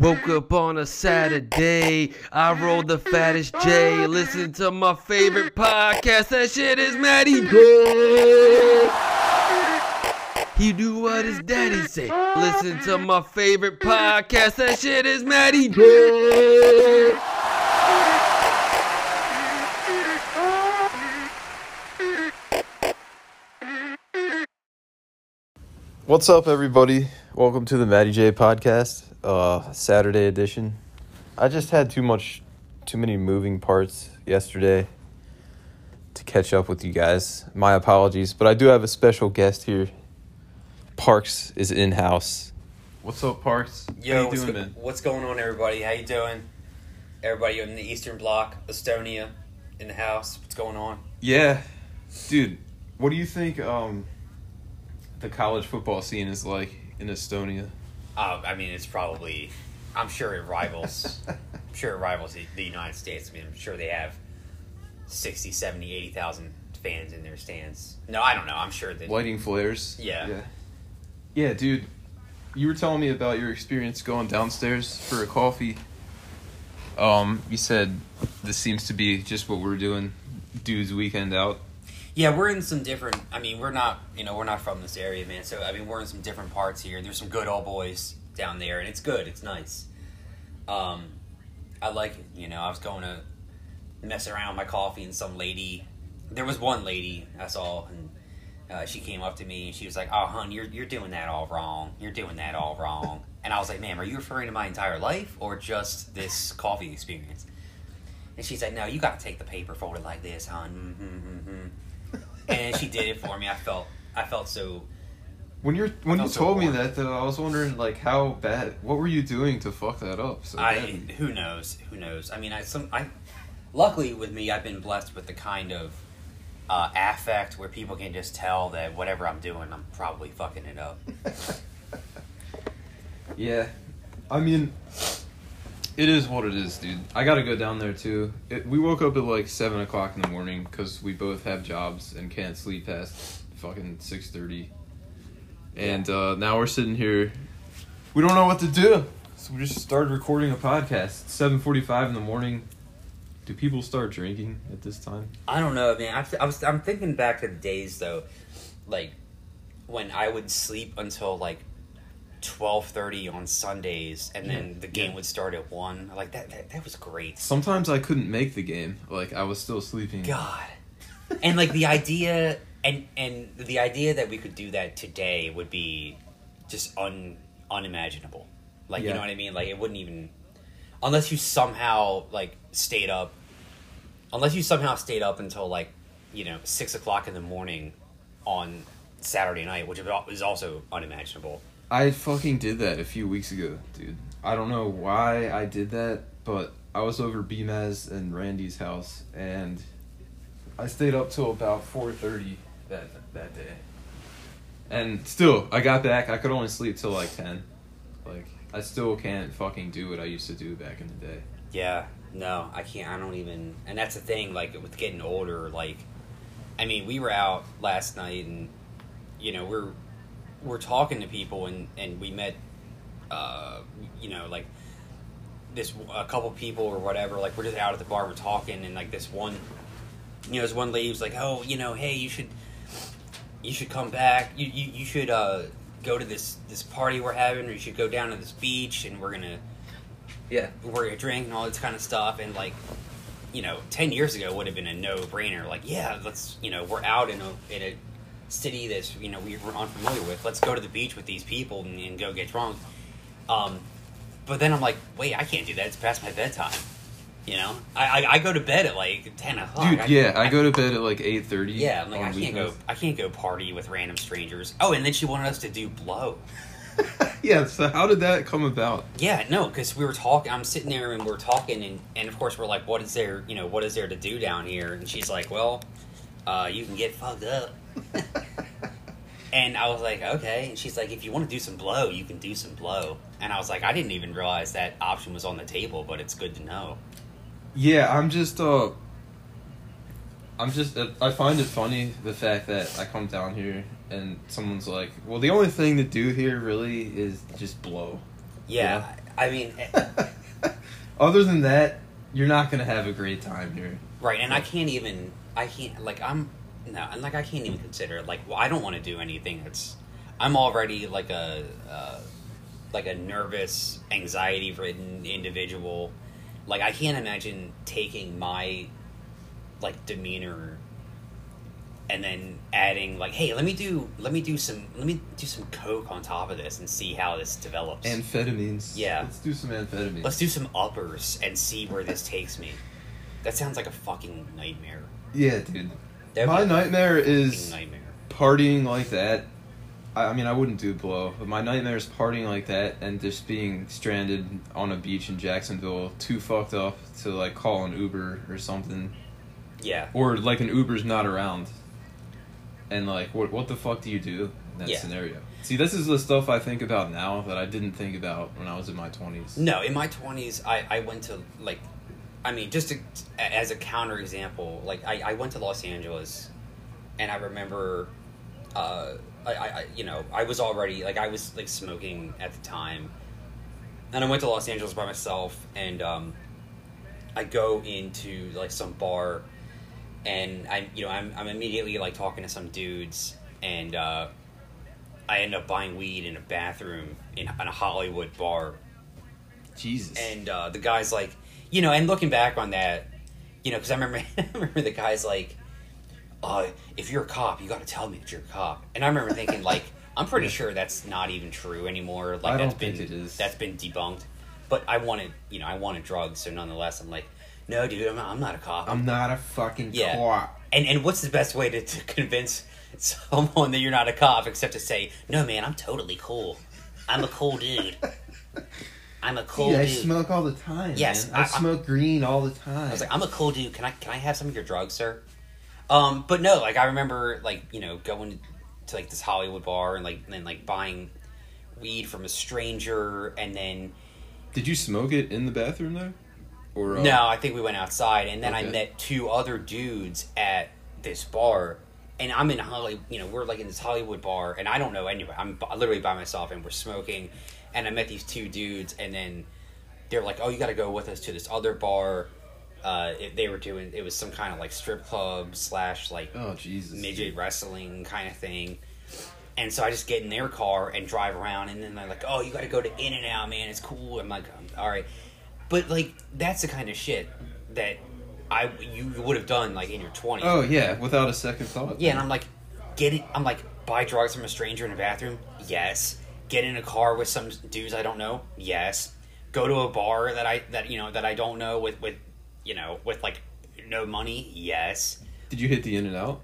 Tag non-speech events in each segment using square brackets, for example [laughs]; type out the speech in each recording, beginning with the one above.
Woke up on a Saturday. I rolled the fattest J. Listen to my favorite podcast. That shit is Matty J. He do what his daddy say. Listen to my favorite podcast. That shit is Matty J. What's up, everybody? Welcome to the Matty J podcast, uh, Saturday edition. I just had too much, too many moving parts yesterday to catch up with you guys. My apologies, but I do have a special guest here. Parks is in house. What's up, Parks? Yo, How you what's, doing, go- man? what's going on, everybody? How you doing? Everybody in the Eastern Bloc, Estonia, in the house. What's going on? Yeah, dude. What do you think? Um, the college football scene is like in Estonia. Uh, I mean, it's probably. I'm sure it rivals. I'm [laughs] sure it rivals the, the United States. I mean, I'm sure they have 60, 70, 80,000 fans in their stands. No, I don't know. I'm sure that. lighting flares. Yeah. yeah. Yeah, dude. You were telling me about your experience going downstairs for a coffee. Um, you said this seems to be just what we're doing, dudes weekend out. Yeah, we're in some different. I mean, we're not. You know, we're not from this area, man. So I mean, we're in some different parts here. There's some good old boys down there, and it's good. It's nice. Um, I like it. You know, I was going to mess around with my coffee, and some lady. There was one lady I saw, and uh, she came up to me, and she was like, "Oh, hon, you're you're doing that all wrong. You're doing that all wrong." And I was like, "Ma'am, are you referring to my entire life or just this coffee experience?" And she's like, "No, you got to take the paper folded like this, hon." Mm-hmm, mm-hmm and she did it for me. I felt I felt so. When you're when you so told me that though, I was wondering like how bad. What were you doing to fuck that up? So I badly? who knows who knows. I mean, I some I. Luckily, with me, I've been blessed with the kind of uh, affect where people can just tell that whatever I'm doing, I'm probably fucking it up. [laughs] Yeah, I mean, it is what it is, dude. I gotta go down there too. It, we woke up at like seven o'clock in the morning because we both have jobs and can't sleep past fucking six thirty. And uh, now we're sitting here. We don't know what to do, so we just started recording a podcast. Seven forty-five in the morning. Do people start drinking at this time? I don't know, man. I, I was I'm thinking back to the days though, like when I would sleep until like twelve thirty on Sundays, and then the game would start at one. Like that, that, that was great. Sometimes I couldn't make the game. Like I was still sleeping. God. And like the idea and and the idea that we could do that today would be just un unimaginable. Like you Yeah. know what I mean? Like it wouldn't even unless you somehow like stayed up unless you somehow stayed up until like, you know, six o'clock in the morning on Saturday night, which is also unimaginable. I fucking did that a few weeks ago, dude. I don't know why I did that, but I was over BMAS and Randy's house, and I stayed up till about four thirty that that day. And still, I got back. I could only sleep till like ten. Like I still can't fucking do what I used to do back in the day. Yeah, no, I can't. I don't even. And that's the thing. Like with getting older, like, I mean, we were out last night, and you know, we're we're talking to people, and and we met, uh, you know, like this a couple people or whatever. Like we're just out at the bar, we're talking, and like this one, you know, this one lady was like, "Oh, you know, hey, you should you should come back. You you, you should uh go to this this party we're having, or you should go down to this beach, and we're gonna." Yeah. we're gonna drink and all this kind of stuff and like you know 10 years ago would have been a no-brainer like yeah let's you know we're out in a in a city that's you know we we're unfamiliar with let's go to the beach with these people and, and go get drunk um but then i'm like wait i can't do that it's past my bedtime you know i i, I go to bed at like 10 o'clock Dude, yeah, I go to bed at like eight thirty. yeah i'm like i can't go i can't go party with random strangers oh and then she wanted us to do blow [laughs] yeah. So how did that come about? Yeah, no, because we were talking. I'm sitting there and we're talking, and, and of course we're like, "What is there? You know, what is there to do down here?" And she's like, "Well, uh, you can get fucked up." [laughs] and I was like, "Okay." And she's like, "If you want to do some blow, you can do some blow." And I was like, "I didn't even realize that option was on the table, but it's good to know." Yeah, I'm just uh I'm just uh, I find it funny the fact that I come down here and someone's like, "Well, the only thing to do here really is just blow." Yeah. I mean, [laughs] eh, Other than that, you're not gonna have a great time here. right, and I can't even. I can't like I'm no, and like I can't even consider like well, I don't want to do anything that's. I'm already like a uh, like a nervous, anxiety ridden individual. Like I can't imagine taking my like demeanor and then adding like, hey, let me do let me do some let me do some coke on top of this and see how this develops. Amphetamines. Yeah. Let's do some amphetamines. Let's do some uppers and see where this takes me. That sounds like a fucking nightmare. yeah, dude. That'd My nightmare is nightmare. partying like that. I, I mean, I wouldn't do blow, but my nightmare is partying like that and just being stranded on a beach in Jacksonville, too fucked up to like call an Uber or something, Yeah. or like an Uber's not around, and like what what the fuck do you do in that Yeah. scenario? See, this is the stuff I think about now that I didn't think about when I was in my twenties. No, in my twenties, I, I went to like, I mean, just to, as a counter example, like I, I went to Los Angeles, and I remember, uh, I, I I- you know I was already like I was like smoking at the time, and I went to Los Angeles by myself, and um, I go into like some bar, and I you know I'm I'm immediately like talking to some dudes, and uh, I end up buying weed in a bathroom in, in a Hollywood bar Jesus. and uh, the guy's like, you know, and looking back on that, you know, because I remember, [laughs] I remember the guy's like, uh, if you're a cop, you got to tell me that you're a cop. And I remember thinking, like, [laughs] I'm pretty sure that's not even true anymore. Like I that's been think it is. that's been debunked. But I wanted, you know, I wanted drugs, so nonetheless, I'm like, no, dude, I'm not, I'm not a cop. I'm not a fucking Yeah. cop. And and what's the best way to, to convince someone [laughs] that you're not a cop except to say, no, man, I'm totally cool. I'm a cool dude. I'm a cool Dude, I dude. smoke all the time. Yes, man. I, I- I- smoke green all the time. I was like, I'm a cool dude. Can I can I have some of your drugs, sir? Um, but no, like I remember like, you know, going to like this Hollywood bar and like and then like buying weed from a stranger and then Did you smoke it in the bathroom though? Or uh, no, I think we went outside and then I met two other dudes at this bar and I'm in Hollywood, you know, we're like in this Hollywood bar and I don't know anybody. I'm b- literally by myself and we're smoking and I met these two dudes and then they're like, "Oh, you got to go with us to this other bar." Uh, it, they were doing it was some kind of like strip club slash like Oh Jesus. midget wrestling kind of thing. And so I just get in their car and drive around, and then they're like, "Oh, you got to go to In and Out, man. It's cool." I'm like, um, "All right," but like that's the kind of shit that I you would have done like in your twenties. Oh yeah, without a second thought. Yeah, and I'm like, get it. I'm like, buy drugs from a stranger in a bathroom. Yes. Get in a car with some dudes I don't know. Yes. Go to a bar that I that you know that I don't know with with you know with like no money. Yes. Did you hit the in and out?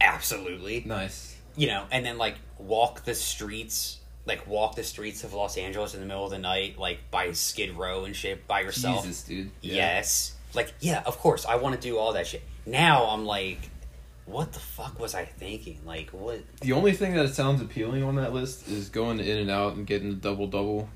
Absolutely. Nice. You know, and then like walk the streets. Like walk the streets of Los Angeles in the middle of the night, like by Skid Row and shit, by yourself. Jesus, dude. Yeah. Yes. Like, yeah, of course, I want to do all that shit. Now I'm like, what the fuck was I thinking? Like, what? The only thing that sounds appealing on that list is going to In and Out and getting the double double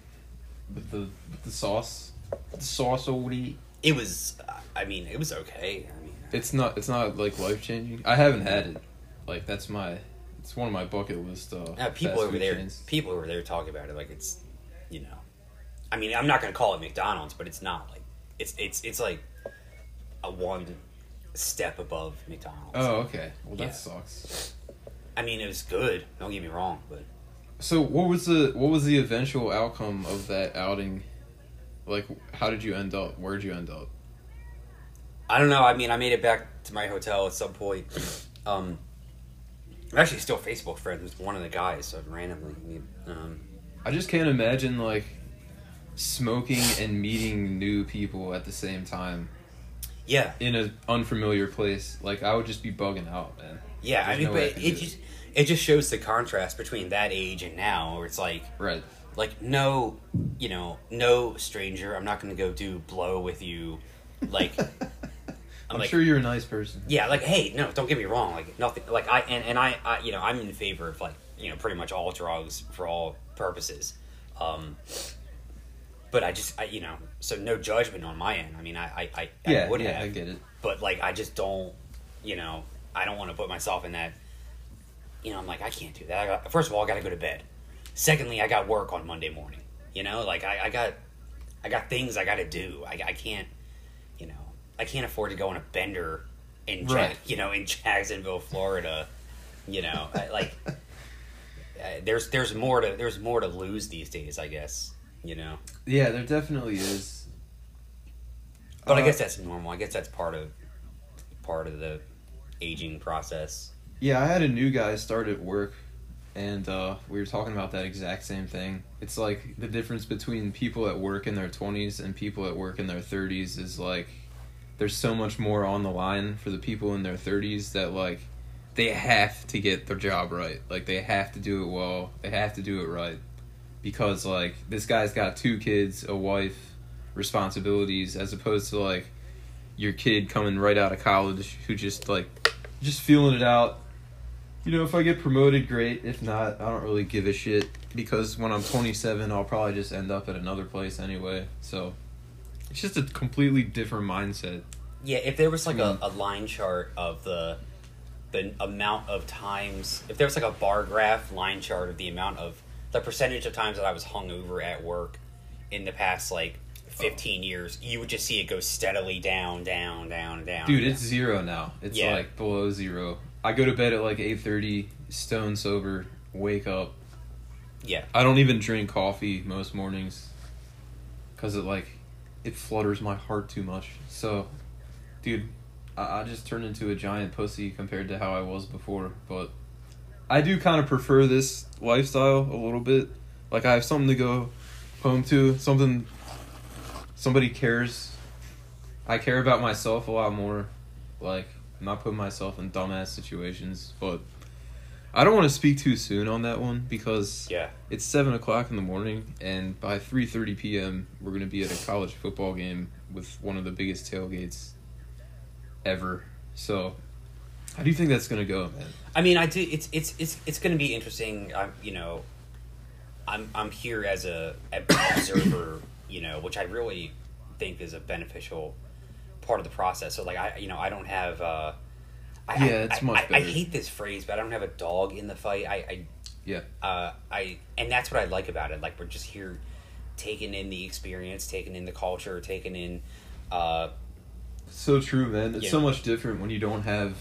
with the with the sauce. The sauce oldie. It was, I mean, it was okay. I mean, It's not it's not like life changing. I haven't had it. Like that's my it's one of my bucket list uh uh, people over there, chains. people over there talk about it like it's, you know, I mean, I'm not gonna call it McDonald's, but it's not like it's it's it's like a one step above McDonald's. Oh, okay. Well that Yeah. sucks. I mean, it was good. Don't get me wrong, but So what was the what was the eventual outcome of that outing? Like how did you end up? Where'd you end up? I don't know. I mean, I made it back to my hotel at some point. Um, I'm actually still Facebook friends with one of the guys, so randomly. Um, I just can't imagine like smoking and meeting new people at the same time yeah, in an unfamiliar place. Like I would just be bugging out, man. yeah. I mean, no way I but it just it just shows the contrast between that age and now, where it's like Right. like no, you know, no stranger. I'm not going to go do blow with you. Like, [laughs] I'm, like- sure you're a nice person. yeah, like hey, no, don't get me wrong. Like nothing. Like I and and I, I you know, I'm in favor of like you know pretty much all drugs for all purposes. Um, but I just, I, you know, so no judgment on my end. I mean, I, I, I, Yeah, I would yeah, have, I get it. but like, I just don't, you know, I don't want to put myself in that. You know, I'm like, I can't do that. I got, first of all, I got to go to bed. Secondly, I got work on Monday morning. You know, like I, I got, I got things I got to do. I, I can't, you know, I can't afford to go on a bender in, Right. you know, in Jacksonville, Florida. You know, I, like [laughs] uh, there's there's more to there's more to lose these days. I guess you know, Yeah, there definitely is. but I Uh, guess that's normal. I guess that's part of part of the aging process. Yeah, I had a new guy start at work, and uh, we were talking about that exact same thing. It's like the difference between people at work in their 20s and people at work in their 30s is like there's so much more on the line for the people in their 30s that like they have to get their job right. Like they have to do it well. They have to do it right because like this guy's got two kids, a wife, responsibilities as opposed to like your kid coming right out of college who just like just feeling it out. You know, if I get promoted, great. If not, I don't really give a shit because when I'm 27, I'll probably just end up at another place anyway. So it's just a completely different mindset. Yeah, if there was like a, hmm. a line chart of the the amount of times, if there was like a bar graph line chart of the amount of the percentage of times that I was hungover at work in the past like 15 years, you would just see it go steadily down, down, down, down. Dude, it's zero now. It's Yeah. like below zero. I go to bed at like 8:30, stone sober, wake up. yeah, I don't even drink coffee most mornings cuz it like it flutters my heart too much. So, dude, I, I just turned into a giant pussy compared to how I was before, but I do kind of prefer this lifestyle a little bit. Like I have something to go home to, something somebody cares. I care about myself a lot more. Like I'm not putting myself in dumbass situations, but I don't want to speak too soon on that one because yeah. it's seven o'clock in the morning, and by three thirty p.m., we're gonna be at a college football game with one of the biggest tailgates ever. So, how do you think that's gonna go, man? I mean, I do. It's it's it's it's going to be interesting. I'm you know, I'm I'm here as a an observer, you know, which I really think is a beneficial part of the process. So like I you know I don't have. uh I, Yeah, it's I, much I, I better. hate this phrase, but I don't have a dog in the fight. I, I Yeah, uh, I and that's what I like about it. Like we're just here, taking in the experience, taking in the culture, taking in. Uh, so true, man. It's so much different when you don't have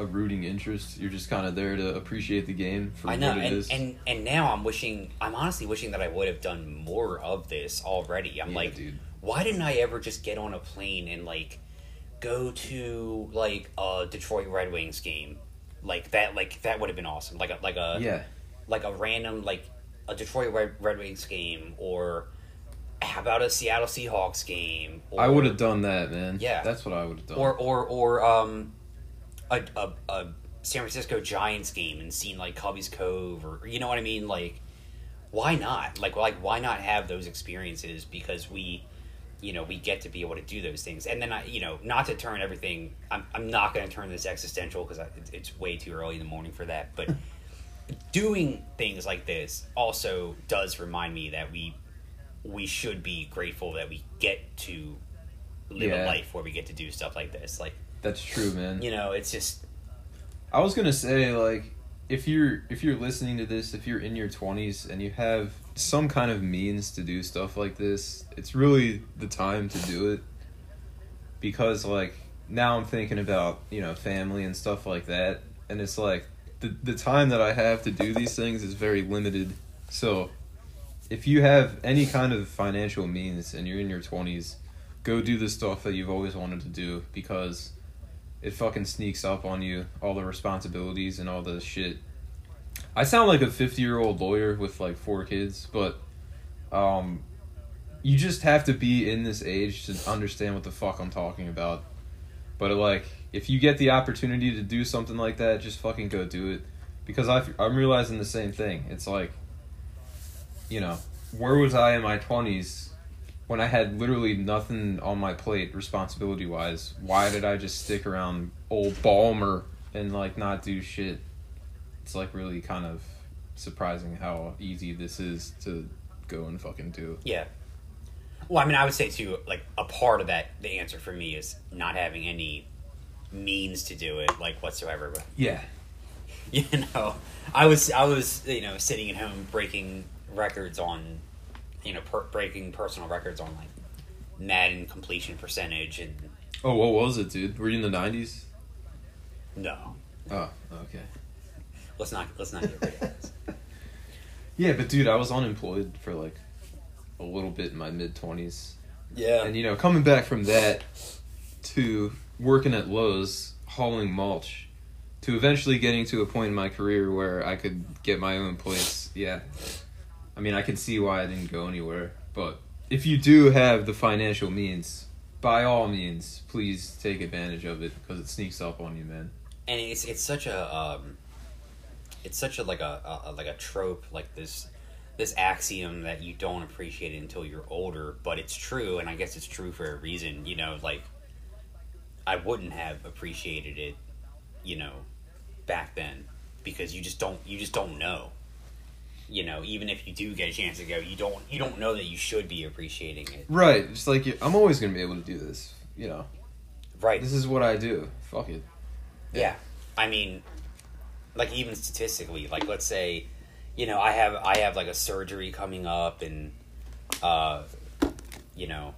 a rooting interest. You're just kind of there to appreciate the game for I know, what it and, is. and and now I'm wishing. I'm honestly wishing that I would have done more of this already. I'm Yeah, like, dude. why didn't I ever just get on a plane and like go to like a Detroit Red Wings game? Like that, like that would have been awesome. Like a like a yeah, like a random like a Detroit Red, Red Wings game, or how about a Seattle Seahawks game? Or, I would have done that, man. Yeah. that's what I would have done. or or or um a, a a San Francisco Giants game and seen like Cubby's Cove or you know what I mean? Like why not? Like like why not have those experiences because we you know we get to be able to do those things. And then I you know not to turn everything I'm I'm not going to turn this existential because it's, it's way too early in the morning for that. But [laughs] doing things like this also does remind me that we we should be grateful that we get to live a life where we get to do stuff like this. Like that's true, man. you know it's just I was gonna say like if you're if you're listening to this, if you're in your twenties and you have some kind of means to do stuff like this, it's really the time to do it. Because like now I'm thinking about, you know, family and stuff like that and it's like the the time that I have to do these things is very limited. So if you have any kind of financial means and you're in your twenties, go do the stuff that you've always wanted to do because it fucking sneaks up on you all the responsibilities and all the shit. I sound like a 50 year old lawyer with like four kids, but um, you just have to be in this age to understand what the fuck I'm talking about. But like, if you get the opportunity to do something like that, just fucking go do it. Because I, I'm realizing the same thing. It's like, you know, where was I in my 20s when I had literally nothing on my plate responsibility wise, why did I just stick around old Balmer and like not do shit? It's like really kind of surprising how easy this is to go and fucking do. Yeah. Well, I mean, I would say too, like a part of that, the answer for me is not having any means to do it, like whatsoever. But Yeah. [laughs] you know, I was, I was, you know, sitting at home breaking records on, you know, per- breaking personal records on like Madden completion percentage and Oh, what was it, dude? Were you in the nineties? no. Oh, okay. Let's not let's not get rid of this. [laughs] Yeah, but dude, I was unemployed for like a little bit in my mid twenties, Yeah. and you know, coming back from that to working at Lowe's hauling mulch, to eventually getting to a point in my career where I could get my own place. Yeah, I mean, I can see why I didn't go anywhere, but if you do have the financial means, by all means, please take advantage of it because it sneaks up on you, man. and it's it's such a um, it's such a like a, a like a trope like this this axiom that you don't appreciate it until you're older but it's true and i guess it's true for a reason you know like i wouldn't have appreciated it you know back then because you just don't you just don't know you know even if you do get a chance to go you don't you don't know that you should be appreciating it Right, just like you- I'm always gonna be able to do this. You know, right this is what I do. Fuck it. Yeah. I mean, like even statistically, like let's say, you know, I have I have like a surgery coming up, and uh, you know,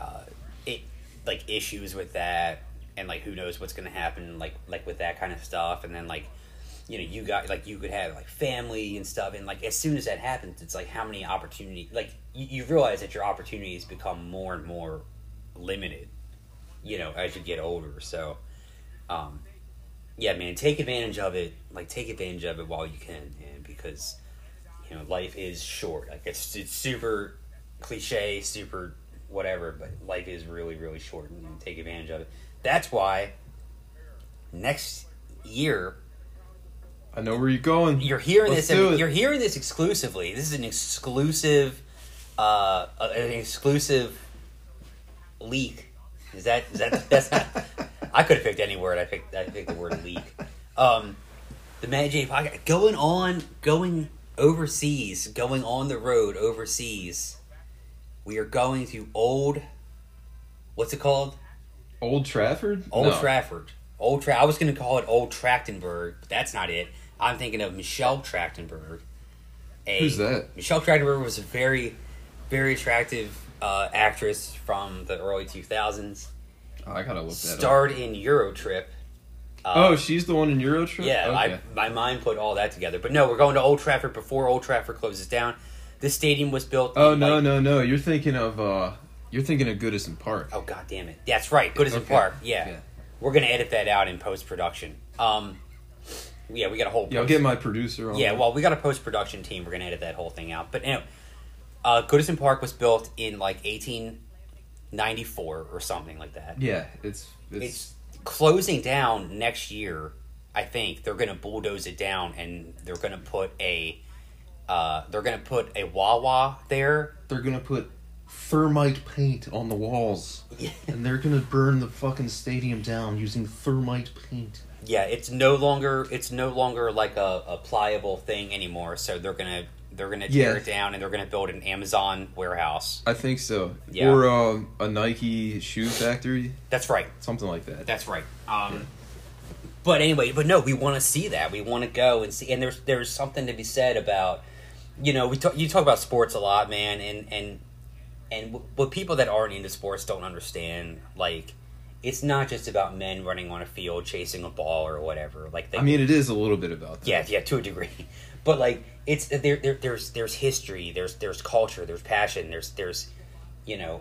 uh, it like issues with that, and like who knows what's gonna happen, like like with that kind of stuff, and then like. You know, you got like you could have like family and stuff, and like as soon as that happens, it's like how many opportunities. Like you, you realize that your opportunities become more and more limited. You know, as you get older. So, um, yeah, man, take advantage of it. Like, take advantage of it while you can, man, because you know life is short. Like, it's it's super cliche, super whatever, but life is really really short, and take advantage of it. That's why next year I know where you're going. you're hearing Let's this. You're hearing this exclusively. This is an exclusive, uh, an exclusive leak. Is that is that that's [laughs] not? I could have picked any word. I picked I picked the word leak. Um, the Mad J podcast going on, going overseas, going on the road overseas. We are going to old. What's it called? Old Trafford. Old No. Trafford. Old Tra- I was going to call it Old Trachtenberg, but that's not it. I'm thinking of Michelle Trachtenberg. A, Who's that? Michelle Trachtenberg was a very, very attractive uh, actress from the early 2000s. Oh, I gotta look that up. Starred in Eurotrip. Uh, Oh, she's the one in Eurotrip. yeah, Okay. I, my mind put all that together. But no, we're going to Old Trafford before Old Trafford closes down. This stadium was built. oh no like- no no! You're thinking of uh, you're thinking of Goodison Park. Oh god damn it! That's right, Goodison Okay. Park. Yeah. Yeah. we're gonna edit that out in post production. Um, yeah, we got a whole. Yeah, I'll get my producer on. Yeah, well, we got a post production team. We're gonna edit that whole thing out. But anyway, uh, Goodison Park was built in like 1894 or something like that. yeah, it's it's, It's closing down next year. I think they're gonna bulldoze it down and they're gonna put a. Uh, they're gonna put a Wawa there. they're gonna put thermite paint on the walls, [laughs] and they're gonna burn the fucking stadium down using thermite paint. Yeah, it's no longer it's no longer like a, a pliable thing anymore. So they're gonna they're gonna tear Yeah. it down and they're gonna build an Amazon warehouse. I think so. Yeah. Or uh, a Nike shoe factory, That's right. something like that. That's right. Um, but anyway, but no, we want to see that. We want to go and see. And there's there's something to be said about, you know, we talk, you talk about sports a lot, man, and and and what people that aren't into sports don't understand, like. It's not just about men running on a field chasing a ball or whatever. Like they, I mean, it is a little bit about that. yeah, yeah, to a degree. [laughs] But like it's there, there there's there's history, there's there's culture, there's passion, there's there's you know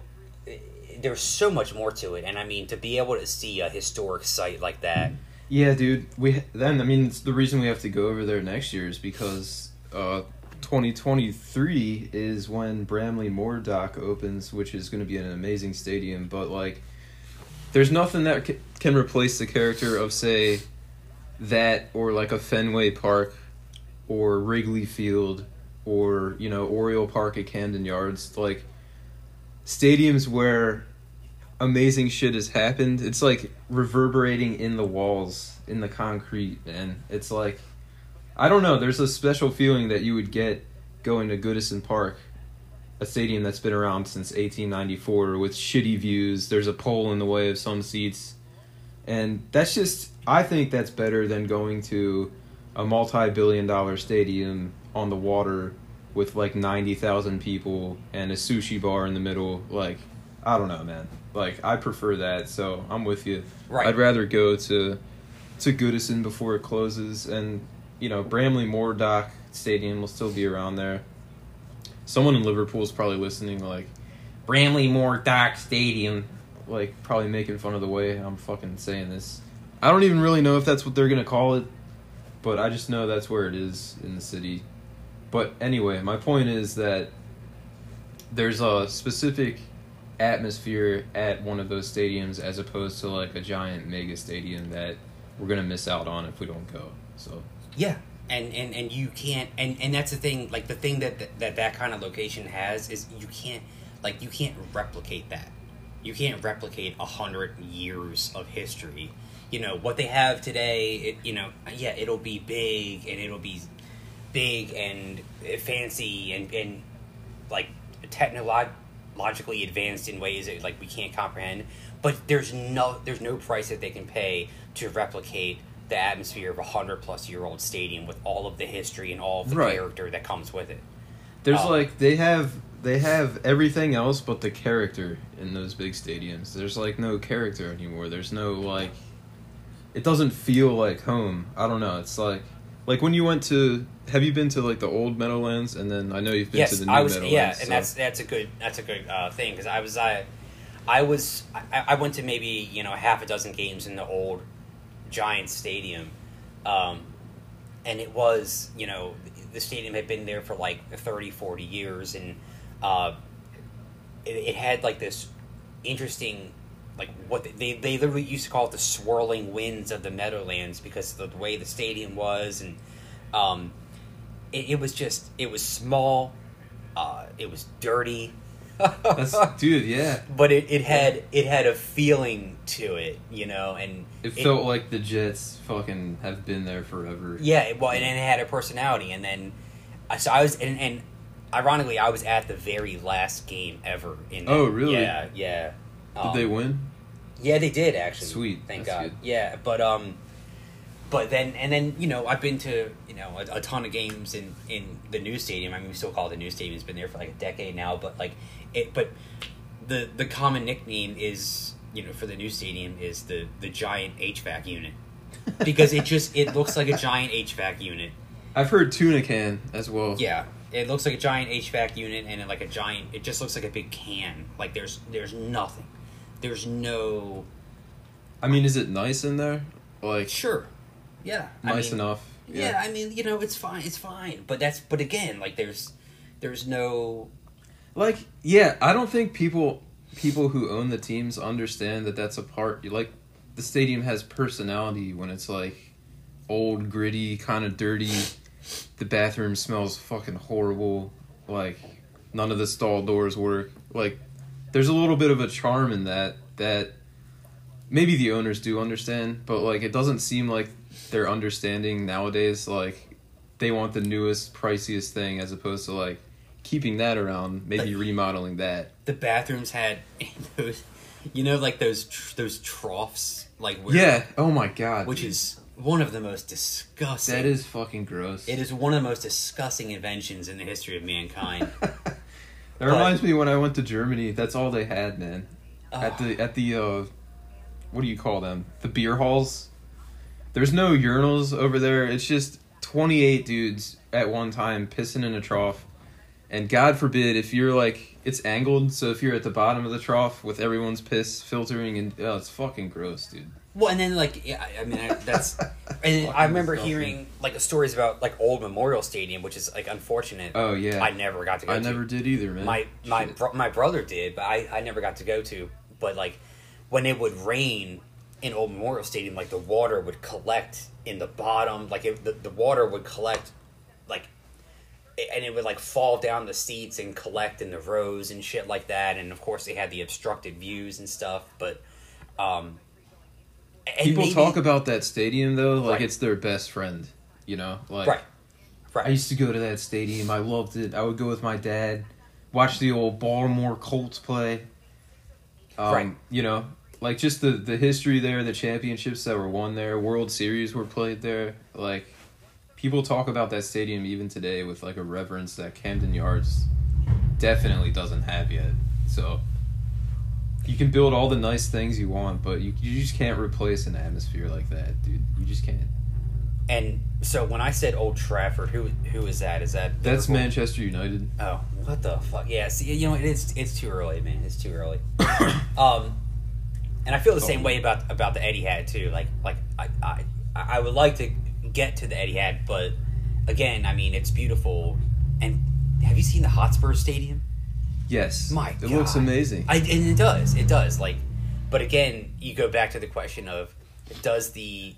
there's so much more to it. And I mean to be able to see a historic site like that. Yeah, dude. We then I mean it's the reason we have to go over there next year is because uh 2023 is when Bramley Moore Dock opens, which is going to be an amazing stadium, but like there's nothing that ca- can replace the character of say that or like a Fenway Park or Wrigley Field or you know Oriole Park at Camden Yards like stadiums where amazing shit has happened. It's like reverberating in the walls, in the concrete, and it's like I don't know. There's a special feeling that you would get going to Goodison Park, a stadium that's been around since 1894 with shitty views. There's a pole in the way of some seats, and that's just I think that's better than going to a multi-billion-dollar stadium on the water with like 90,000 people and a sushi bar in the middle. Like I don't know, man. Like I prefer that, so I'm with you. Right. I'd rather go to to Goodison before it closes, and you know Bramley Moore Dock Stadium will still be around there. Someone in Liverpool is probably listening, like Bramley Moore Dock Stadium, like probably making fun of the way I'm fucking saying this. I don't even really know if that's what they're gonna call it, but I just know that's where it is in the city. But anyway, my point is that there's a specific atmosphere at one of those stadiums as opposed to like a giant mega stadium that we're gonna miss out on if we don't go. So Yeah, and and and you can't, and and that's the thing. Like the thing that that that, that kind of location has is you can't, like you can't replicate that. You can't replicate a hundred years of history. You know what they have today. It you know yeah it'll be big and it'll be big and fancy and and like technologically advanced in ways that like we can't comprehend. But there's no there's no price that they can pay to replicate the atmosphere of a hundred plus year old stadium with all of the history and all of the Right. character that comes with it. there's Oh. like they have they have everything else but the character in those big stadiums. There's like no character anymore. There's no like it doesn't feel like home. I don't know. It's like like when you went to have you been to like the old Meadowlands and then I know you've been to the new I was. Meadowlands. Yeah, and so- that's that's a good that's a good uh, thing because I was I, I was I, I went to maybe you know half a dozen games in the old Giants stadium, um, and it was you know the stadium had been there for like 30, 40 years, and uh, it, it had like this interesting like what they they literally used to call it the swirling winds of the Meadowlands because of the way the stadium was and um, it, it was just it was small, uh, it was dirty. That's dude, yeah. [laughs] but it, it had it had a feeling to it, you know, and It felt like the Jets fucking have been there forever. yeah, well, and it had a personality, and then uh, so I was and, and ironically I was at the very last game ever in. Oh, really? Yeah, yeah. Did Um, they win? Yeah, they did actually. Sweet, thank that's God. good. Yeah, but um, but then and then you know I've been to you know a, a ton of games in in the new stadium. I mean, we still call it the new stadium. It's been there for like a decade now, but like it. But the the common nickname is you know for the new stadium is the the giant HVAC unit because it just it looks like a giant HVAC unit. I've heard tuna can as well. Yeah. It looks like a giant HVAC unit and like a giant it just looks like a big can. Like there's there's nothing. There's no I mean, is it nice in there? Like Sure. Yeah. I nice mean, enough? Yeah. I mean, you know, it's fine. It's fine. But that's but again, like there's there's no Like, yeah, I don't think people people who own the teams understand that that's a part. Like, the stadium has personality when it's like old, gritty, kind of dirty. The bathroom smells fucking horrible. Like, none of the stall doors work. Like, there's a little bit of a charm in that that maybe the owners do understand, but like, it doesn't seem like they're understanding nowadays. Like, they want the newest, priciest thing as opposed to like keeping that around, maybe But- remodeling that. the bathrooms had [laughs] those you know like those tr- those troughs like where, Yeah. Oh my god. which dude. is one of the most disgusting that is fucking gross. it is one of the most disgusting inventions in the history of mankind. [laughs] That reminds me when I went to Germany. That's all they had, man. At the at the uh, what do you call them? The beer halls. There's no urinals over there. It's just 28 dudes at one time pissing in a trough. And God forbid if you're like it's angled, so if you're at the bottom of the trough with everyone's piss filtering and oh, it's fucking gross, dude. Well, and then like yeah, I mean I- that's [laughs] and I remember disgusting. hearing like stories about like old Memorial Stadium, which is like unfortunate. Oh yeah. I never got to go. I to. never did either, man. My my bro- my brother did, but I I never got to go to. But like when it would rain in Old Memorial Stadium, like the water would collect in the bottom, like it, the the water would collect. And it would like fall down the seats and collect in the rows and shit like that. And of course, they had the obstructed views and stuff. But um, and People maybe- talk about that stadium though, like Right. it's their best friend. You know, like right, right. I used to go to that stadium. I loved it. I would go with my dad, watch the old Baltimore Colts play. Um, Right. You know, like just the the history there, the championships that were won there, World Series were played there. Like people talk about that stadium even today with like a reverence that Camden Yards definitely doesn't have yet. So You can build all the nice things you want, but you you just can't replace an atmosphere like that, dude. You just can't. And so when I said Old Trafford, who who is that? Is that That's Manchester United. Oh, what the fuck? Yeah, see, you know, it's it's too early, man. It's too early. [coughs] um, and I feel the same Oh. way about about the Eddie hat too. Like like I I I would like to get to the Eddie Etihad, but again, I mean, it's beautiful. And have you seen the Hotspur Stadium? Yes. My it God. looks amazing. I, and it does. It does. Like, but again, you go back to the question of does the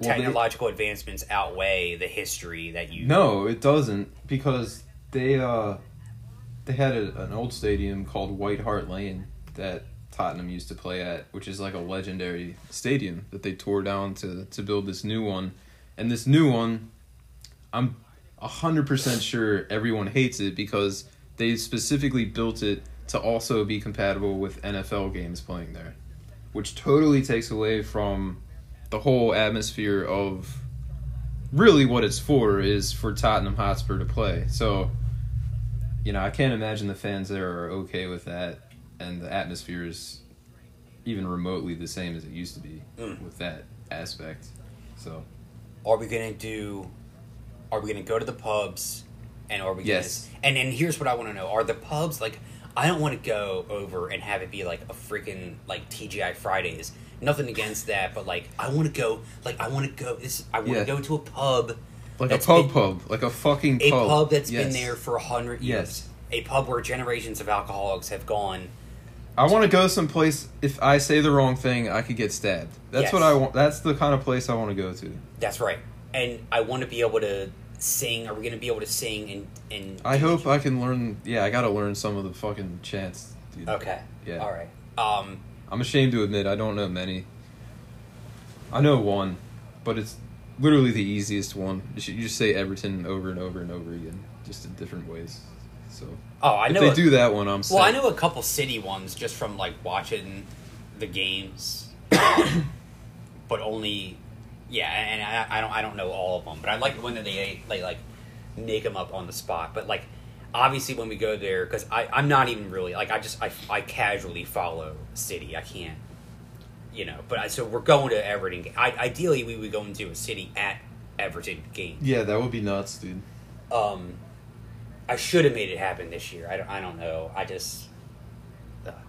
Well, they- technological advancements outweigh the history that you? No, it doesn't because they uh they had a, an old stadium called White Hart Lane that Tottenham used to play at, which is like a legendary stadium that they tore down to to build this new one. And this new one, I'm a hundred percent sure everyone hates it because they specifically built it to also be compatible with NFL games playing there, which totally takes away from the whole atmosphere of really what it's for is for Tottenham Hotspur to play. So, you know, I can't imagine the fans there are okay with that, and the atmosphere is even remotely the same as it used to be Mm. with that aspect. So, Are we gonna do? Are we gonna go to the pubs? And are we? Yes. Gonna, and and here's what I want to know: Are the pubs like? I don't want to go over and have it be like a freaking like TGI Fridays. Nothing against that, but like I want to go. Like I want to go. This I want to Yeah. go to a pub. like a pub been- pub, like a fucking a pub. pub that's been there for a hundred years. Yes. A pub where generations of alcoholics have gone. I want to go someplace. If I say the wrong thing, I could get stabbed. That's Yes. what I want. That's the kind of place I want to go to. That's right. And I want to be able to sing. Are we going to be able to sing and and? I hope I can learn. Yeah, I got to learn some of the fucking chants. Dude. Okay. Yeah. All right. Um. I'm ashamed to admit I don't know many. I know one, but it's literally the easiest one. You, you just say Everton over and over and over again, just in different ways. So Oh, I if know. they a- do that one, I'm. Well, I know a couple city ones just from like watching the games, um, [coughs] but only, yeah. And I, I don't, I don't know all of them, but I like when they like like make them up on the spot. But like, obviously, when we go there, because I, I'm not even really like I just I, I casually follow city. I can't, you know. But I, so we're going to Everton. I, ideally, we would go into a city at Everton game. Yeah, that would be nuts, dude. Um, I should have made it happen this year. I don't, I don't know. I just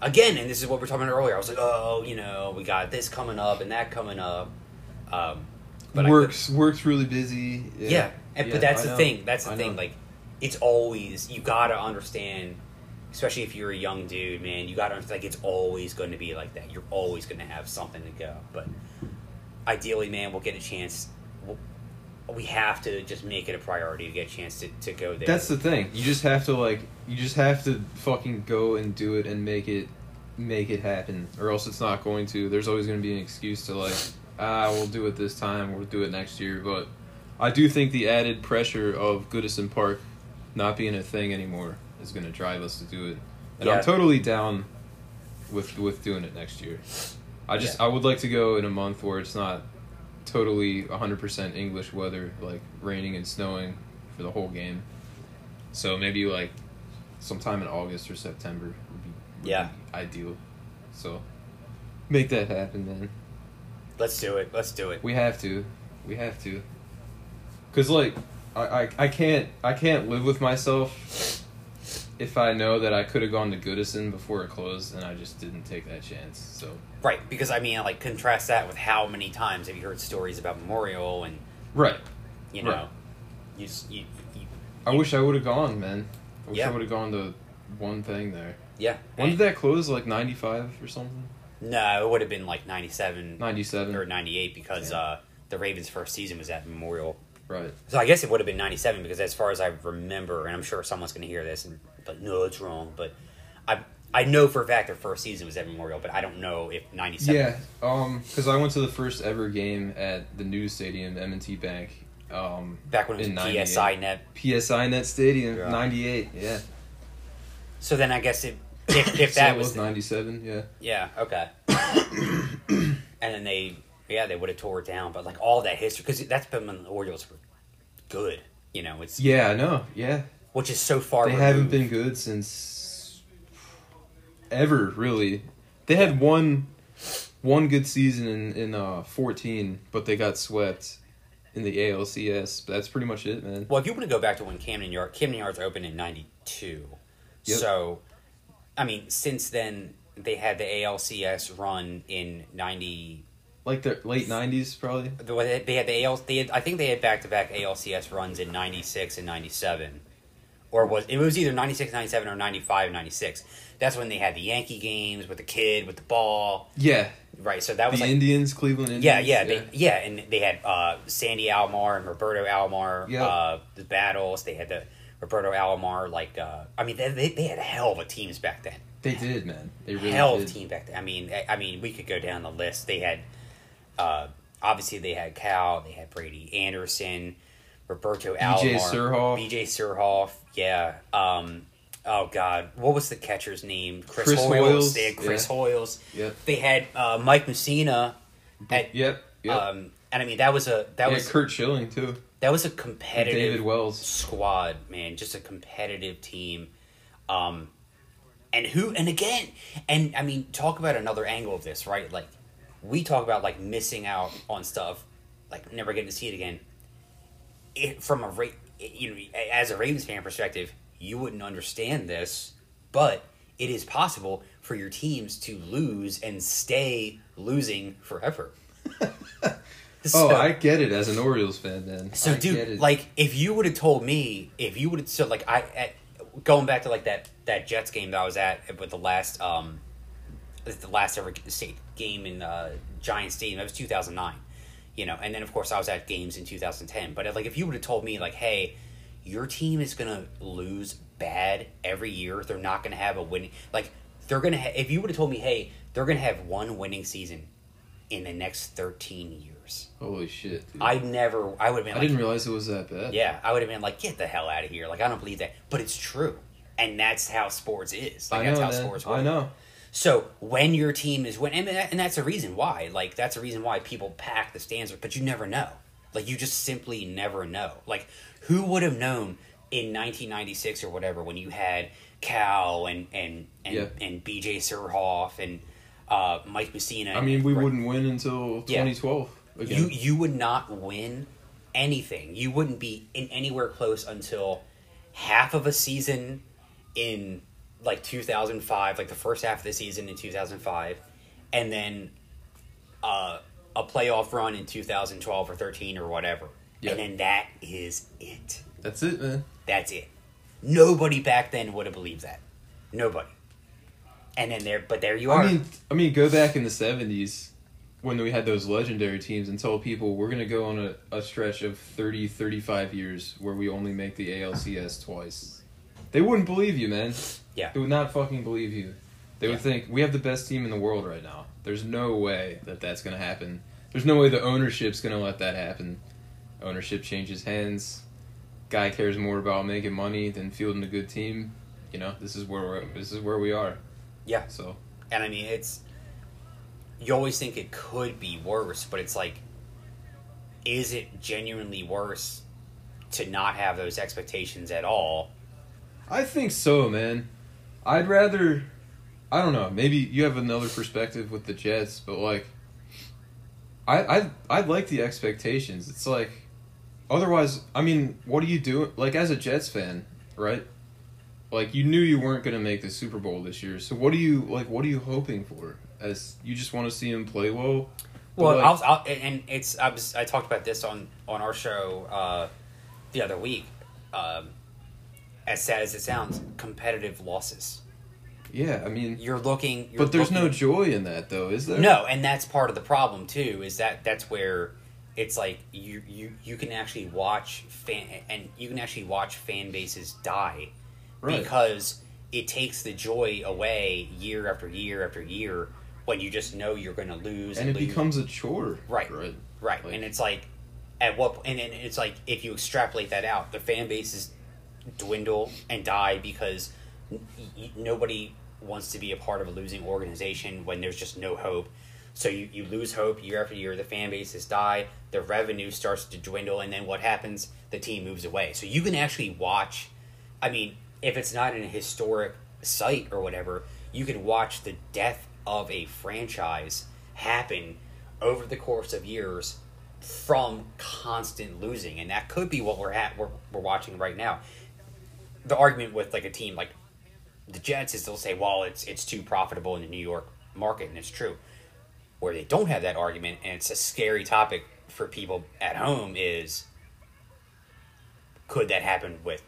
again, and this is what we are talking about earlier. I was like, oh, you know, we got this coming up and that coming up. Um, but I works works really busy. Yeah, yeah, and, Yeah, but that's I the know. thing. That's the I thing. know. Like, it's always you gotta understand, especially if you're a young dude, man. You gotta understand, like it's always going to be like that. You're always going to have something to go. But ideally, man, we'll get a chance. We'll, have to just make it a priority to get a chance to, to go there. That's the thing. You just have to like you just have to fucking go and do it and make it make it happen or else it's not going to. There's always going to be an excuse to like ah, we'll do it this time, we'll do it next year, but I do think the added pressure of Goodison Park not being a thing anymore is going to drive us to do it. And Yeah. I'm totally down with with doing it next year. I just Yeah. I would like to go in a month where it's not totally 100% English weather, like raining and snowing for the whole game. So maybe like sometime in August or September would be, would Yeah. be ideal. So make that happen then. Let's do it. Let's do it. We have to. We have to. Cause like I, I, I can't I can't live with myself if I know that I could have gone to Goodison before it closed and I just didn't take that chance. So Right, because I mean, like, contrast that with how many times have you heard stories about Memorial and, right. you know, Right. you, you, you I wish I would have gone, man. I wish Yeah. I would have gone to one thing there. yeah. When did that close? Like ninety five or something? No, it would have been like 97 Ninety or 98 because Yeah. uh, the Ravens' first season was at Memorial. Right. So I guess it would have been 97 because as far as I remember, and I'm sure someone's going to hear this and but no, it's wrong, but I I know for a fact their first season was at Memorial, but I don't know if 97 Yeah. Um. Because I went to the first ever game at the new stadium, M&T Bank. Um. back when it was 98. PSINet. PSI Net Stadium, Yeah. ninety eight. Yeah. So then I guess it [coughs] if, if that it was was ninety seven. Yeah. Yeah, okay. [coughs] and then they, yeah, they would have tore it down, but like all that history, because that's been when the Orioles were good. You know, it's Yeah. I know. Yeah. Which is so far. They removed. haven't been good since ever, really. They had one one good season in in uh, 14, but they got swept in the ALCS. But that's pretty much it, man. Well, if you want to go back to when Camden Yard Camden Yards opened in '92, Yep. so I mean, since then they had the ALCS run in '90. Like the late 90s, probably. They had the AL. They had, I think they had back to back ALCS runs in '96 and '97, or was it was either '96, '97 or '95, '96. That's when they had the Yankee games with the kid with the ball, Yeah, right? So that the was like Indians, Cleveland Indians. Yeah, yeah, they, yeah, and they had uh, Sandy Alomar and Roberto Alomar. Yep. Uh, the battles. They had the Roberto Alomar. Like, uh, I mean, they, they, had a hell of a teams back then. They did, man. They really hell of did. a team back then. I mean, I, I mean, we could go down the list. They had, uh, obviously, they had Cal. They had Brady Anderson, Roberto BJ Alomar, Surhoff. BJ Surhoff. Yeah. Um, oh God, what was the catcher's name? Chris, Chris Hoiles. Hoiles, They had Chris yeah. Hoiles. Yep. They had uh, Mike Mussina. At, Yep. Yep. um, and I mean that was a that yeah, was Curt Schilling too. that was a competitive David Wells. squad, man. Just a competitive team. Um, and who and again, and I mean, talk about another angle of this, right? Like we talk about like missing out on stuff, like never getting to see it again. It, from a Ra- you know, as a Ravens fan perspective, you wouldn't understand this, but it is possible for your teams to lose and stay losing forever. [laughs] Oh, I get it as an Orioles fan, then. so, I dude, like, if you would have told me, if you would have, so like, I, at, going back to like that that Jets game that I was at with the last, um, the last ever state game in uh, Giant Stadium, that was two thousand nine, you know, and then of course I was at games in two thousand ten. But like, if you would have told me, like, hey, your team is gonna lose bad every year, they're not gonna have a winning, like, they're gonna, ha- if you would have told me, hey, they're gonna have one winning season in the next thirteen years. holy shit, dude. I never, I would have been. I like, didn't realize it was that bad. yeah, I would have been like, get the hell out of here. Like, I don't believe that. But it's true. And that's how sports is. Like, I that's know, how man. sports work. I know. So, when your team is winning, and, that- and that's a reason why. Like, that's a reason why people pack the stands, but you never know. Like, you just simply never know. Like, who would have known in 1996 or whatever when you had Cal and, and, and, Yeah. and BJ Surhoff and uh, Mike Mussina? I mean, we Right. wouldn't win until Yeah. 2012 you you would not win anything. You wouldn't be in anywhere close until half of a season in like 2005, like the first half of the season in 2005, and then uh, a playoff run in 2012 or 13 or whatever. Yeah. And then that is it. That's it, man. That's it. Nobody back then would have believed that. Nobody. And then there, but there you are. I mean, I mean, go back in the 70s when we had those legendary teams and tell people we're going to go on a, a stretch of 30, 35 years where we only make the ALCS twice. They wouldn't believe you, man. Yeah. They would not fucking believe you. They Yeah. would think we have the best team in the world right now. There's no way that that's going to happen. There's no way the ownership's going to let that happen. Ownership changes hands. Guy cares more about making money than fielding a good team. You know, this is where we're, this is where we are. Yeah. So And I mean, it's you always think it could be worse, but it's like, is it genuinely worse to not have those expectations at all? I think so, man. I'd rather. I don't know. Maybe you have another perspective with the Jets, but like, I I I like the expectations. It's like, otherwise, I mean, what are you doing? Like as a Jets fan, right? Like you knew you weren't going to make the Super Bowl this year, so what are you like? What are you hoping for? As you just want to see him play well. Well, like, I'll, I'll, and it's I was I talked about this on on our show uh, the other week. Um, as sad as it sounds, competitive losses. yeah, I mean, You're looking, you're but there's no joy in that, though, is there? No, and that's part of the problem too. Is that that's where it's like you you you can actually watch fan and you can actually watch fan bases die Right. because it takes the joy away year after year after year when you just know you're going to lose and it lose. becomes a chore. Right. Right. right, like- and it's like at what and then it's like if you extrapolate that out, the fan bases dwindle and die because nobody wants to be a part of a losing organization when there's just no hope. So you, you lose hope year after year. The fan bases die. The revenue starts to dwindle, and then what happens? The team moves away. So you can actually watch. I mean, if it's not in a historic site or whatever, you can watch the death of a franchise happen over the course of years from constant losing, and that could be what we're at. We're, we're watching right now. The argument with like a team like the Jets is they'll say, "Well, it's it's too profitable in the New York market," and it's true. Where they don't have that argument, and it's a scary topic for people at home, is could that happen with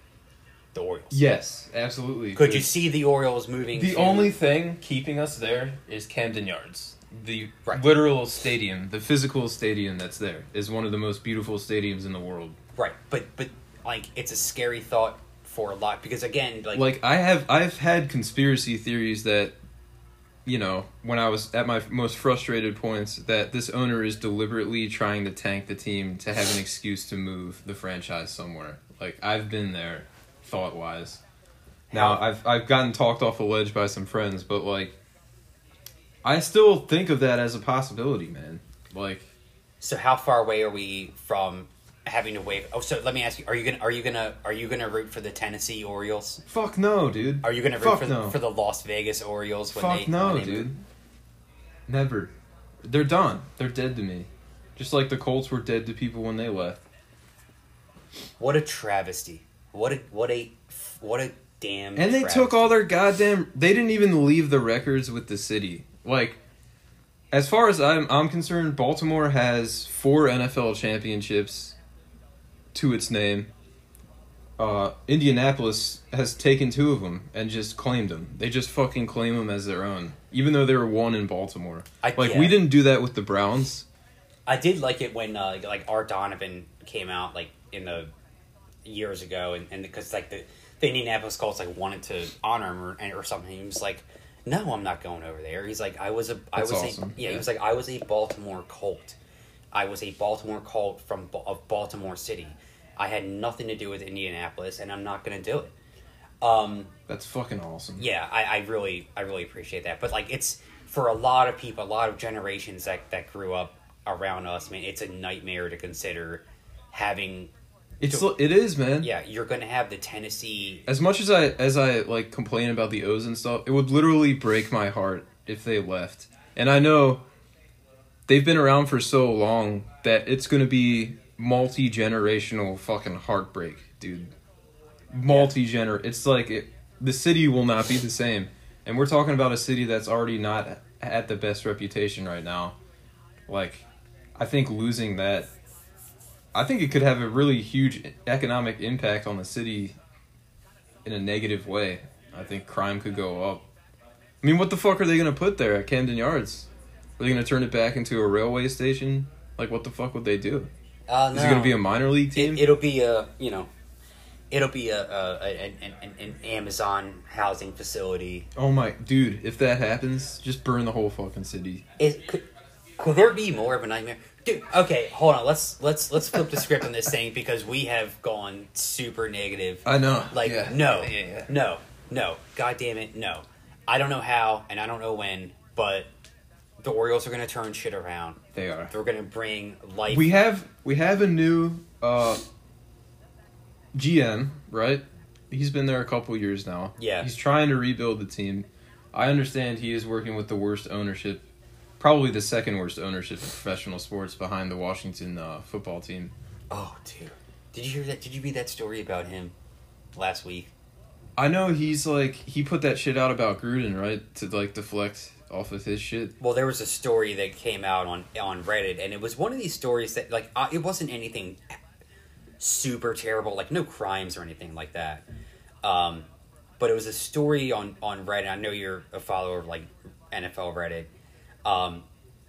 the Orioles? Yes, absolutely. Could you see the Orioles moving? The to- only thing keeping us there is Camden Yards. The Right. literal stadium, the physical stadium that's there, is one of the most beautiful stadiums in the world. right, but but like it's a scary thought for a lot because again, like, Like I have, I've had conspiracy theories that, you know, when I was at my most frustrated points, that this owner is deliberately trying to tank the team to have an excuse to move the franchise somewhere. Like I've been there, thought wise. Now I've I've gotten talked off a ledge by some friends, but like, I still think of that as a possibility, man. Like, so how far away are we from having to waive? Oh, so let me ask you: Are you gonna are you gonna are you gonna root for the Tennessee Orioles? fuck no, dude. Are you gonna root Fuck for, no. for the Las Vegas Orioles when Fuck they? no, when they dude. Never. They're done. They're dead to me. Just like the Colts were dead to people when they left. What a travesty! What a what a what a damn. And they travesty. took all their goddamn. They didn't even leave the records with the city. Like, as far as I'm I'm concerned, Baltimore has four NFL championships to its name. Uh, Indianapolis has taken two of them and just claimed them. They just fucking claim them as their own, even though they were one in Baltimore. I- like yeah. we didn't do that with the Browns. I did like it when uh, like Art Donovan came out like in the years ago, and and because like the the Indianapolis Colts like wanted to honor him or, or something. He was like, "No, I'm not going over there." He's like, "I was a I That's was awesome. a yeah." He was like, "I was a Baltimore Colt. I was a Baltimore Colt from of Baltimore City. I had nothing to do with Indianapolis, and I'm not going to do it." Um, That's fucking awesome. yeah, I, I really I really appreciate that. But like it's for a lot of people, a lot of generations that that grew up around us, man, it's a nightmare to consider having It's it is, man. yeah, you're gonna have the Tennessee As much as I as I like complain about the O's and stuff, it would literally break my heart if they left. And I know they've been around for so long that it's going to be multi-generational fucking heartbreak, dude. Multi-gener it's like it, the city will not be the same. And we're talking about a city that's already not at the best reputation right now. Like I think losing that I think it could have a really huge economic impact on the city in a negative way. I think crime could go up. I mean, what the fuck are they gonna put there at Camden Yards? Are they gonna turn it back into a railway station? Like, what the fuck would they do? Uh, no, Is it gonna be a minor league team? it, it'll be a you know it'll be a, a, a an, an, an Amazon housing facility. oh my, dude! If that happens, just burn the whole fucking city. It could could there be more of a nightmare? Dude, okay, hold on. Let's let's let's flip the script on this thing because we have gone super negative. I know. Like yeah. no, Yeah, yeah. no, no. God damn it, no. I don't know how and I don't know when, but the Orioles are gonna turn shit around. They are. They're gonna bring life. We have we have a new uh, GM, right? He's been there a couple years now. Yeah. He's trying to rebuild the team. I understand he is working with the worst ownership, probably the second worst ownership in professional sports behind the Washington uh, football team. oh, dude, did you hear that? Did you read that story about him last week? I know he's like he put that shit out about Gruden, right? To like deflect off of his shit. Well, there was a story that came out on on Reddit, and it was one of these stories that like uh, it wasn't anything super terrible, like no crimes or anything like that. Um, but it was a story on on Reddit. I know you're a follower of like NFL Reddit, um,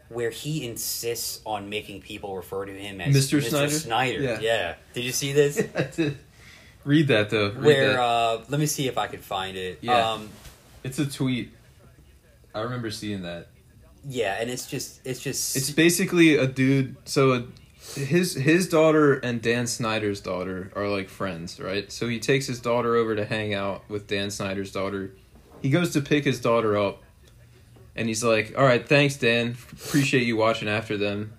where he insists on making people refer to him as Mr. Snyder? Snyder. Yeah. Yeah. Did you see this? [laughs] I did. Read that though. Read where that. uh, let me see if I can find it. Yeah. Um, it's a tweet. I remember seeing that. yeah, and it's just it's just It's basically a dude. So a, his his daughter and Dan Snyder's daughter are like friends, right? So he takes his daughter over to hang out with Dan Snyder's daughter. He goes to pick his daughter up, and he's like, "All right, thanks, Dan. Appreciate you watching after them."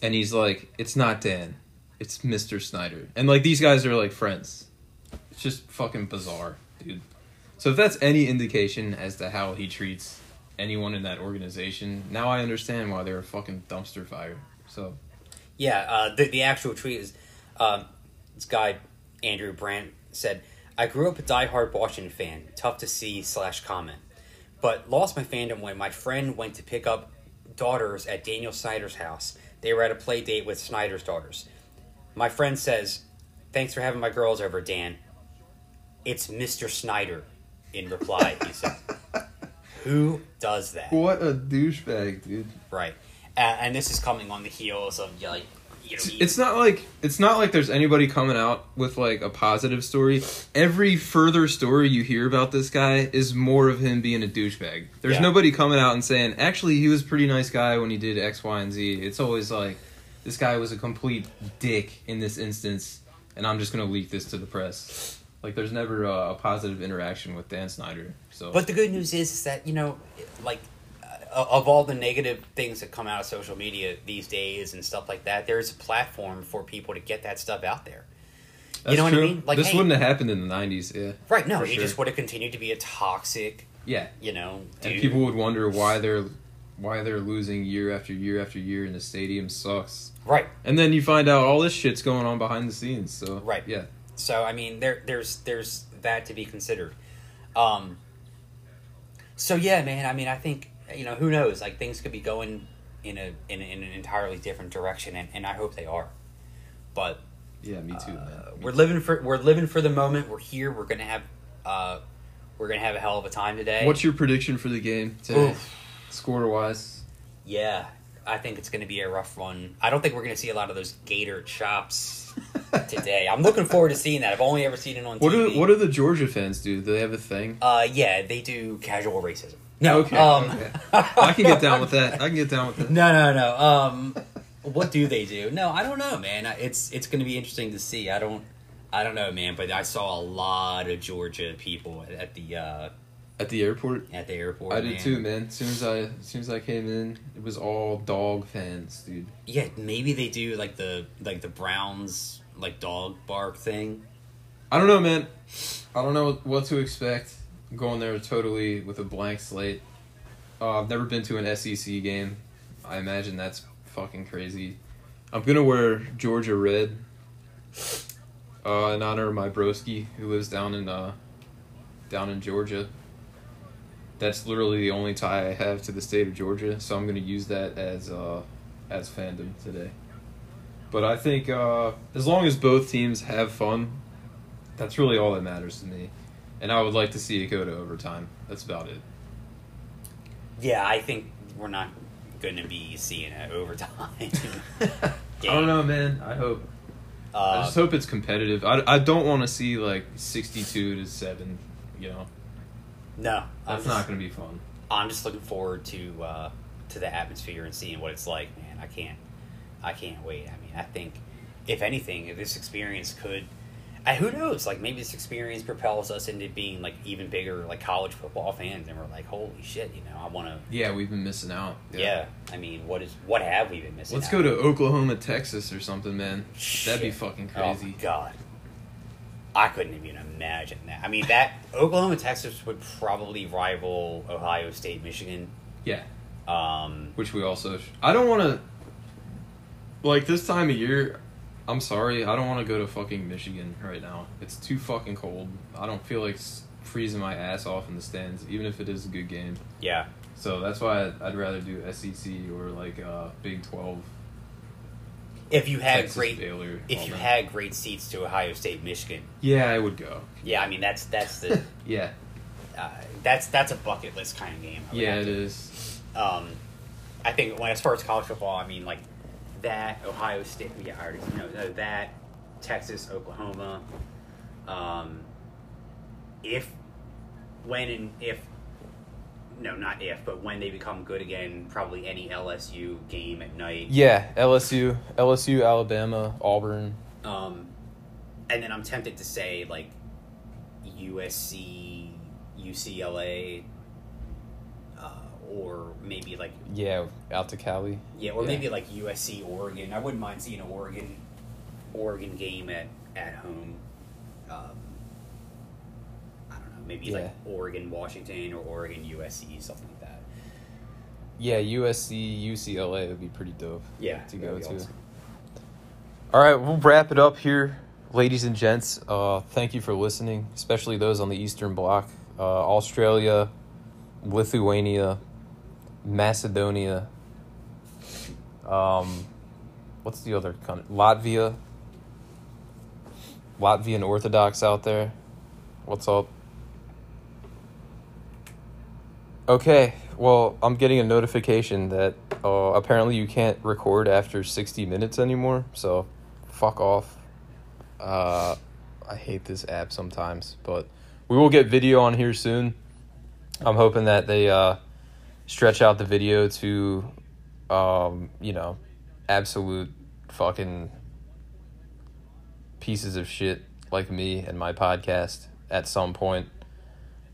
And he's like, "It's not Dan, it's Mr. Snyder." And like these guys are like friends. It's just fucking bizarre, dude. So if that's any indication as to how he treats anyone in that organization. Now I understand why they're a fucking dumpster fire. So Yeah, uh, the the actual tweet is um, this guy Andrew Brandt said, "I grew up a diehard Washington fan. Tough to see slash comment, but lost my fandom when my friend went to pick up daughters at Daniel Snyder's house. They were at a play date with Snyder's daughters. My friend says, "Thanks for having my girls over, Dan." It's Mr. Snyder. In reply, he said, "Who does that?" what a douchebag, dude. Right, uh, and this is coming on the heels of like you know, It's not like it's not like there's anybody coming out with like a positive story. Every further story you hear about this guy is more of him being a douchebag. There's Yeah. nobody coming out and saying, "Actually, he was a pretty nice guy when he did X, Y, and Z." It's always like, "This guy was a complete dick in this instance, and I'm just gonna leak this to the press." Like, there's never a, a positive interaction with Dan Snyder. So, But the good news is, is that you know, like, uh, of all the negative things that come out of social media these days and stuff like that, there's a platform for people to get that stuff out there. That's know what I true. mean? Like, this hey- wouldn't have happened in the '90s. Yeah, Right? No, he sure. just would have continued to be a toxic, yeah. you know, And people would wonder why they're why they're losing year after year after year and the stadium sucks. right. And then you find out all this shit's going on behind the scenes. So Right. yeah. So I mean, there, there's, there's that to be considered. Um. So yeah, man. I mean, I think you know, who knows? Like things could be going in a in, in an entirely different direction, and, and I hope they are. But Yeah, me too, man. Uh, Me we're too. living for we're living for the moment. We're here. We're gonna have uh, we're gonna have a hell of a time today. What's your prediction for the game today? Score wise. Yeah, I think it's gonna be a rough one. I don't think we're gonna see a lot of those gator chops today. I'm looking forward to seeing that. I've only ever seen it on What TV. do what do the Georgia fans do? Do they have a thing? uh, yeah, they do casual racism. No, Okay, um, okay. I can get down with that. I can get down with that. [laughs] No, no, no. Um, what do they do? No, I don't know, man. It's it's going to be interesting to see. I don't, I don't know, man. But I saw a lot of Georgia people at, the uh, At the airport. at the airport. I did too, man. As soon as I as soon as I came in, it was all dog fans, dude. Yeah, maybe they do like the like the Browns like dog bark thing. I don't know, man. I don't know what to expect. Going there totally with a blank slate. Uh, I've never been to an SEC game. I imagine that's fucking crazy. I'm gonna wear Georgia red. Uh, in honor of my broski who lives down in uh, down in Georgia. That's literally the only tie I have to the state of Georgia, so I'm gonna use that as uh, as fandom today. But I think uh, as long as both teams have fun, that's really all that matters to me. And I would like to see it go to overtime. That's about it. Yeah, I think we're not going to be seeing an overtime. [laughs] [laughs] I don't know, man. I hope. I Uh, just hope it's competitive. I, I don't want to see like 62 to 7, you know. no, That's just, not going to be fun. I'm just looking forward to uh, to the atmosphere and seeing what it's like, man. I can't, I can't wait. I mean, I think if anything, if this experience could, I, who knows? Like maybe this experience propels us into being like even bigger like college football fans, and we're like, holy shit, you know, I want to. Yeah, we've been missing out. Yeah. I mean, what is what have we been missing? Out? Let's go on? to Oklahoma, Texas or something, man. That'd be Shit. fucking Oh crazy. my god. I couldn't even imagine that. I mean, that [laughs] Oklahoma, Texas would probably rival Ohio State, Michigan. Yeah. Um, Which we also. Sh- I don't want to. Like this time of year, I'm sorry. I don't want to go to fucking Michigan right now. It's too fucking cold. I don't feel like freezing my ass off in the stands, even if it is a good game. yeah, So that's why I'd, rather do SEC or like uh, Big 12. if you had Texas, great, Baylor, if you that. had great seats to Ohio State, Michigan. Yeah, I would go. Yeah, I mean that's that's the [laughs] Yeah. uh, that's that's a bucket list kind of game. Yeah, it to- is. Um, I think when as far as college football, I mean like that Ohio State. Yeah, I already know no, that Texas, Oklahoma. Um, if when and if no, not if, but when they become good again, probably any LSU game at night. Yeah, LSU, LSU, Alabama, Auburn. Um, and then I'm tempted to say like USC, UCLA, like Yeah, out to Cali. yeah, or Yeah. maybe like USC, Oregon. I wouldn't mind seeing an Oregon, Oregon game at at home. Um, I don't know. maybe Yeah. like Oregon, Washington, or Oregon, USC, something like that. Yeah, USC, UCLA would be pretty dope. Yeah, To go to. awesome. All right, we'll wrap it up here, ladies and gents. Uh, thank you for listening, especially those on the Eastern Bloc. Uh, Australia, Lithuania, Macedonia. Um, what's the other country? Latvia. Latvian Orthodox out there. What's up? Okay, well, I'm getting a notification that uh, apparently you can't record after 60 minutes anymore, so fuck off. Uh, I hate this app sometimes, but we will get video on here soon. I'm hoping that they uh, stretch out the video to, um, you know, absolute fucking pieces of shit like me and my podcast at some point.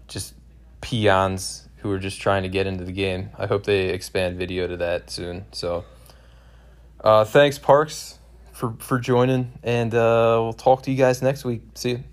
Just peons who are just trying to get into the game. I hope they expand video to that soon. So, uh, thanks, Parks, for for joining, and uh, we'll talk to you guys next week. See you.